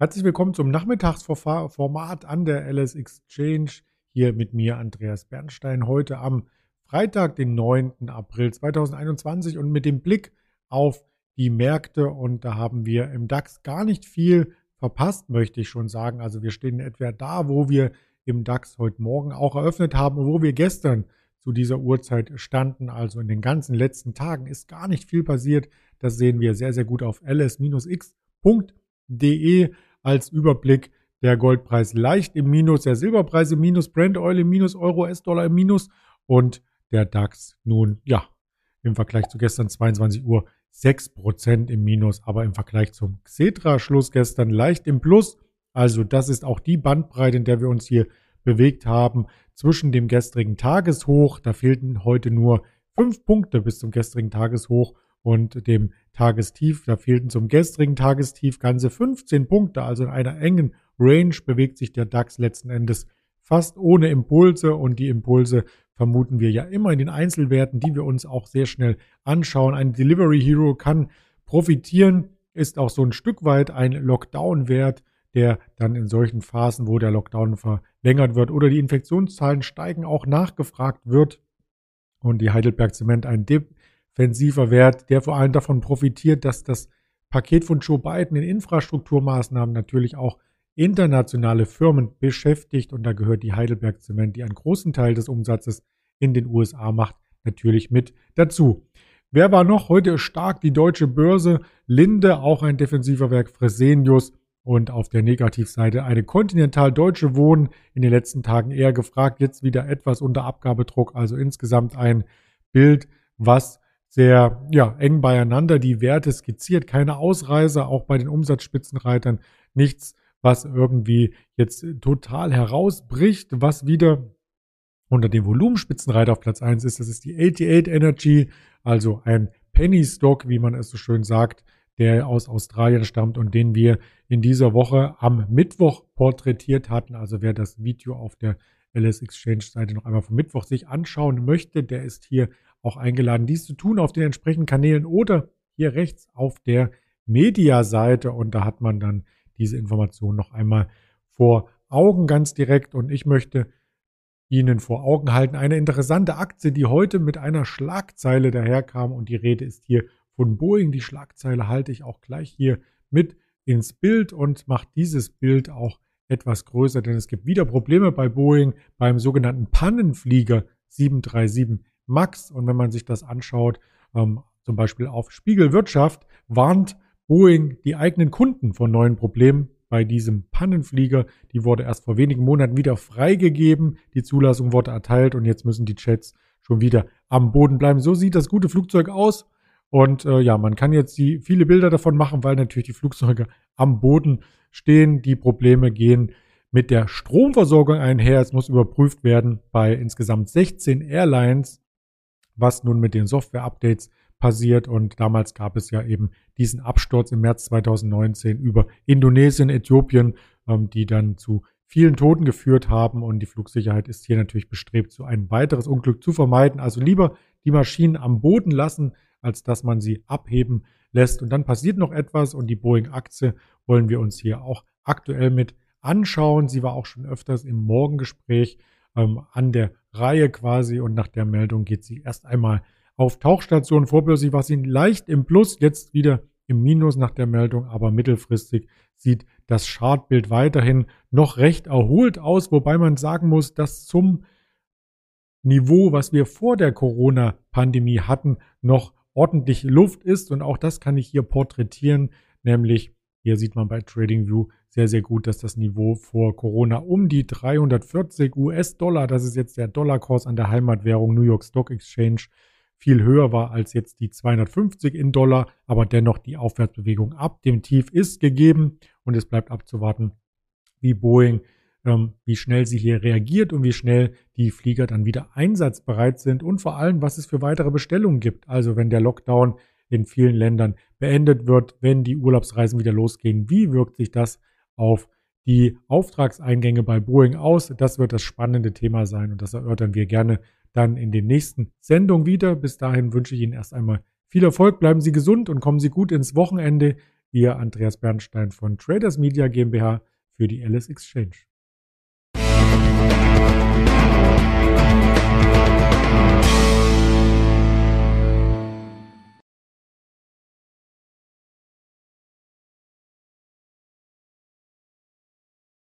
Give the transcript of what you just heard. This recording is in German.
Herzlich willkommen zum Nachmittagsformat an der LS Exchange. Hier mit mir Andreas Bernstein heute am Freitag, den 9. April 2021 und mit dem Blick auf die Märkte. Und da haben wir im DAX gar nicht viel verpasst, möchte ich schon sagen. Also wir stehen etwa da, wo wir im DAX heute Morgen auch eröffnet haben und wo wir gestern zu dieser Uhrzeit standen. Also in den ganzen letzten Tagen ist gar nicht viel passiert. Das sehen wir sehr, sehr gut auf ls-x.de als Überblick. Der Goldpreis leicht im Minus, der Silberpreis im Minus, Brent Oil im Minus, Euro, US-Dollar im Minus und der DAX nun, ja, im Vergleich zu gestern 22 Uhr 6% im Minus, aber im Vergleich zum Xetra-Schluss gestern leicht im Plus. Also das ist auch die Bandbreite, in der wir uns hier bewegt haben zwischen dem gestrigen Tageshoch. Da fehlten heute nur fünf Punkte bis zum gestrigen Tageshoch und dem Tagestief. Da fehlten zum gestrigen Tagestief ganze 15 Punkte. Also in einer engen Range bewegt sich der DAX letzten Endes fast ohne Impulse und die Impulse vermuten wir ja immer in den Einzelwerten, die wir uns auch sehr schnell anschauen. Ein Delivery Hero kann profitieren, ist auch so ein Stück weit ein Lockdown-Wert, der dann in solchen Phasen, wo der Lockdown verlängert wird oder die Infektionszahlen steigen, auch nachgefragt wird. Und die Heidelberg Zement ein defensiver Wert, der vor allem davon profitiert, dass das Paket von Joe Biden in Infrastrukturmaßnahmen natürlich auch internationale Firmen beschäftigt. Und da gehört die Heidelberg Zement, die einen großen Teil des Umsatzes in den USA macht, natürlich mit dazu. Wer war noch heute stark? Die deutsche Börse, Linde, auch ein defensiver Werk, Fresenius und auf der Negativseite eine Continental Deutsche Wohnen in den letzten Tagen eher gefragt, jetzt wieder etwas unter Abgabedruck, also insgesamt ein Bild, was sehr ja, eng beieinander die Werte skizziert, keine Ausreißer, auch bei den Umsatzspitzenreitern nichts, was irgendwie jetzt total herausbricht, was wieder unter dem Volumenspitzenreiter auf Platz 1 ist. Das ist die 88 Energy, also ein Penny Stock, wie man es so schön sagt, der aus Australien stammt und den wir in dieser Woche am Mittwoch porträtiert hatten. Also wer das Video auf der LS Exchange Seite noch einmal vom Mittwoch sich anschauen möchte, der ist hier auch eingeladen, dies zu tun auf den entsprechenden Kanälen oder hier rechts auf der Media-Seite. Und da hat man dann diese Information noch einmal vor Augen ganz direkt. Und ich möchte Ihnen vor Augen halten eine interessante Aktie, die heute mit einer Schlagzeile daherkam. Und die Rede ist hier von Boeing. Die Schlagzeile halte ich auch gleich hier mit ins Bild und mache dieses Bild auch etwas größer, denn es gibt wieder Probleme bei Boeing beim sogenannten Pannenflieger 737 Max. Und wenn man sich das anschaut, ähm, zum Beispiel auf Spiegelwirtschaft, warnt Boeing die eigenen Kunden vor neuen Problemen bei diesem Pannenflieger. Die wurde erst vor wenigen Monaten wieder freigegeben. Die Zulassung wurde erteilt und jetzt müssen die Jets schon wieder am Boden bleiben. So sieht das gute Flugzeug aus. Und äh, ja, man kann jetzt die, viele Bilder davon machen, weil natürlich die Flugzeuge am Boden stehen. Die Probleme gehen mit der Stromversorgung einher. Es muss überprüft werden bei insgesamt 16 Airlines was nun mit den Software-Updates passiert. Und damals gab es ja eben diesen Absturz im März 2019 über Indonesien, Äthiopien, ähm, die dann zu vielen Toten geführt haben. Und die Flugsicherheit ist hier natürlich bestrebt, so ein weiteres Unglück zu vermeiden. Also lieber die Maschinen am Boden lassen, als dass man sie abheben lässt. Und dann passiert noch etwas und die Boeing-Aktie wollen wir uns hier auch aktuell mit anschauen. Sie war auch schon öfters im Morgengespräch ähm, an der Reihe quasi und nach der Meldung geht sie erst einmal auf Tauchstation. Vorbörslich war sie leicht im Plus, jetzt wieder im Minus nach der Meldung, aber mittelfristig sieht das Chartbild weiterhin noch recht erholt aus, wobei man sagen muss, dass zum Niveau, was wir vor der Corona-Pandemie hatten, noch ordentlich Luft ist und auch das kann ich hier porträtieren, nämlich hier sieht man bei TradingView sehr, sehr gut, dass das Niveau vor Corona um die 340 US-Dollar, das ist jetzt der Dollarkurs an der Heimatwährung New York Stock Exchange, viel höher war als jetzt die 250 in Dollar, aber dennoch die Aufwärtsbewegung ab dem Tief ist gegeben und es bleibt abzuwarten, wie Boeing, ähm, wie schnell sie hier reagiert und wie schnell die Flieger dann wieder einsatzbereit sind und vor allem, was es für weitere Bestellungen gibt. Also wenn der Lockdown in vielen Ländern beendet wird, wenn die Urlaubsreisen wieder losgehen, wie wirkt sich das auf die Auftragseingänge bei Boeing aus. Das wird das spannende Thema sein und das erörtern wir gerne dann in den nächsten Sendungen wieder. Bis dahin wünsche ich Ihnen erst einmal viel Erfolg, bleiben Sie gesund und kommen Sie gut ins Wochenende. Ihr Andreas Bernstein von Traders Media GmbH für die LS Exchange.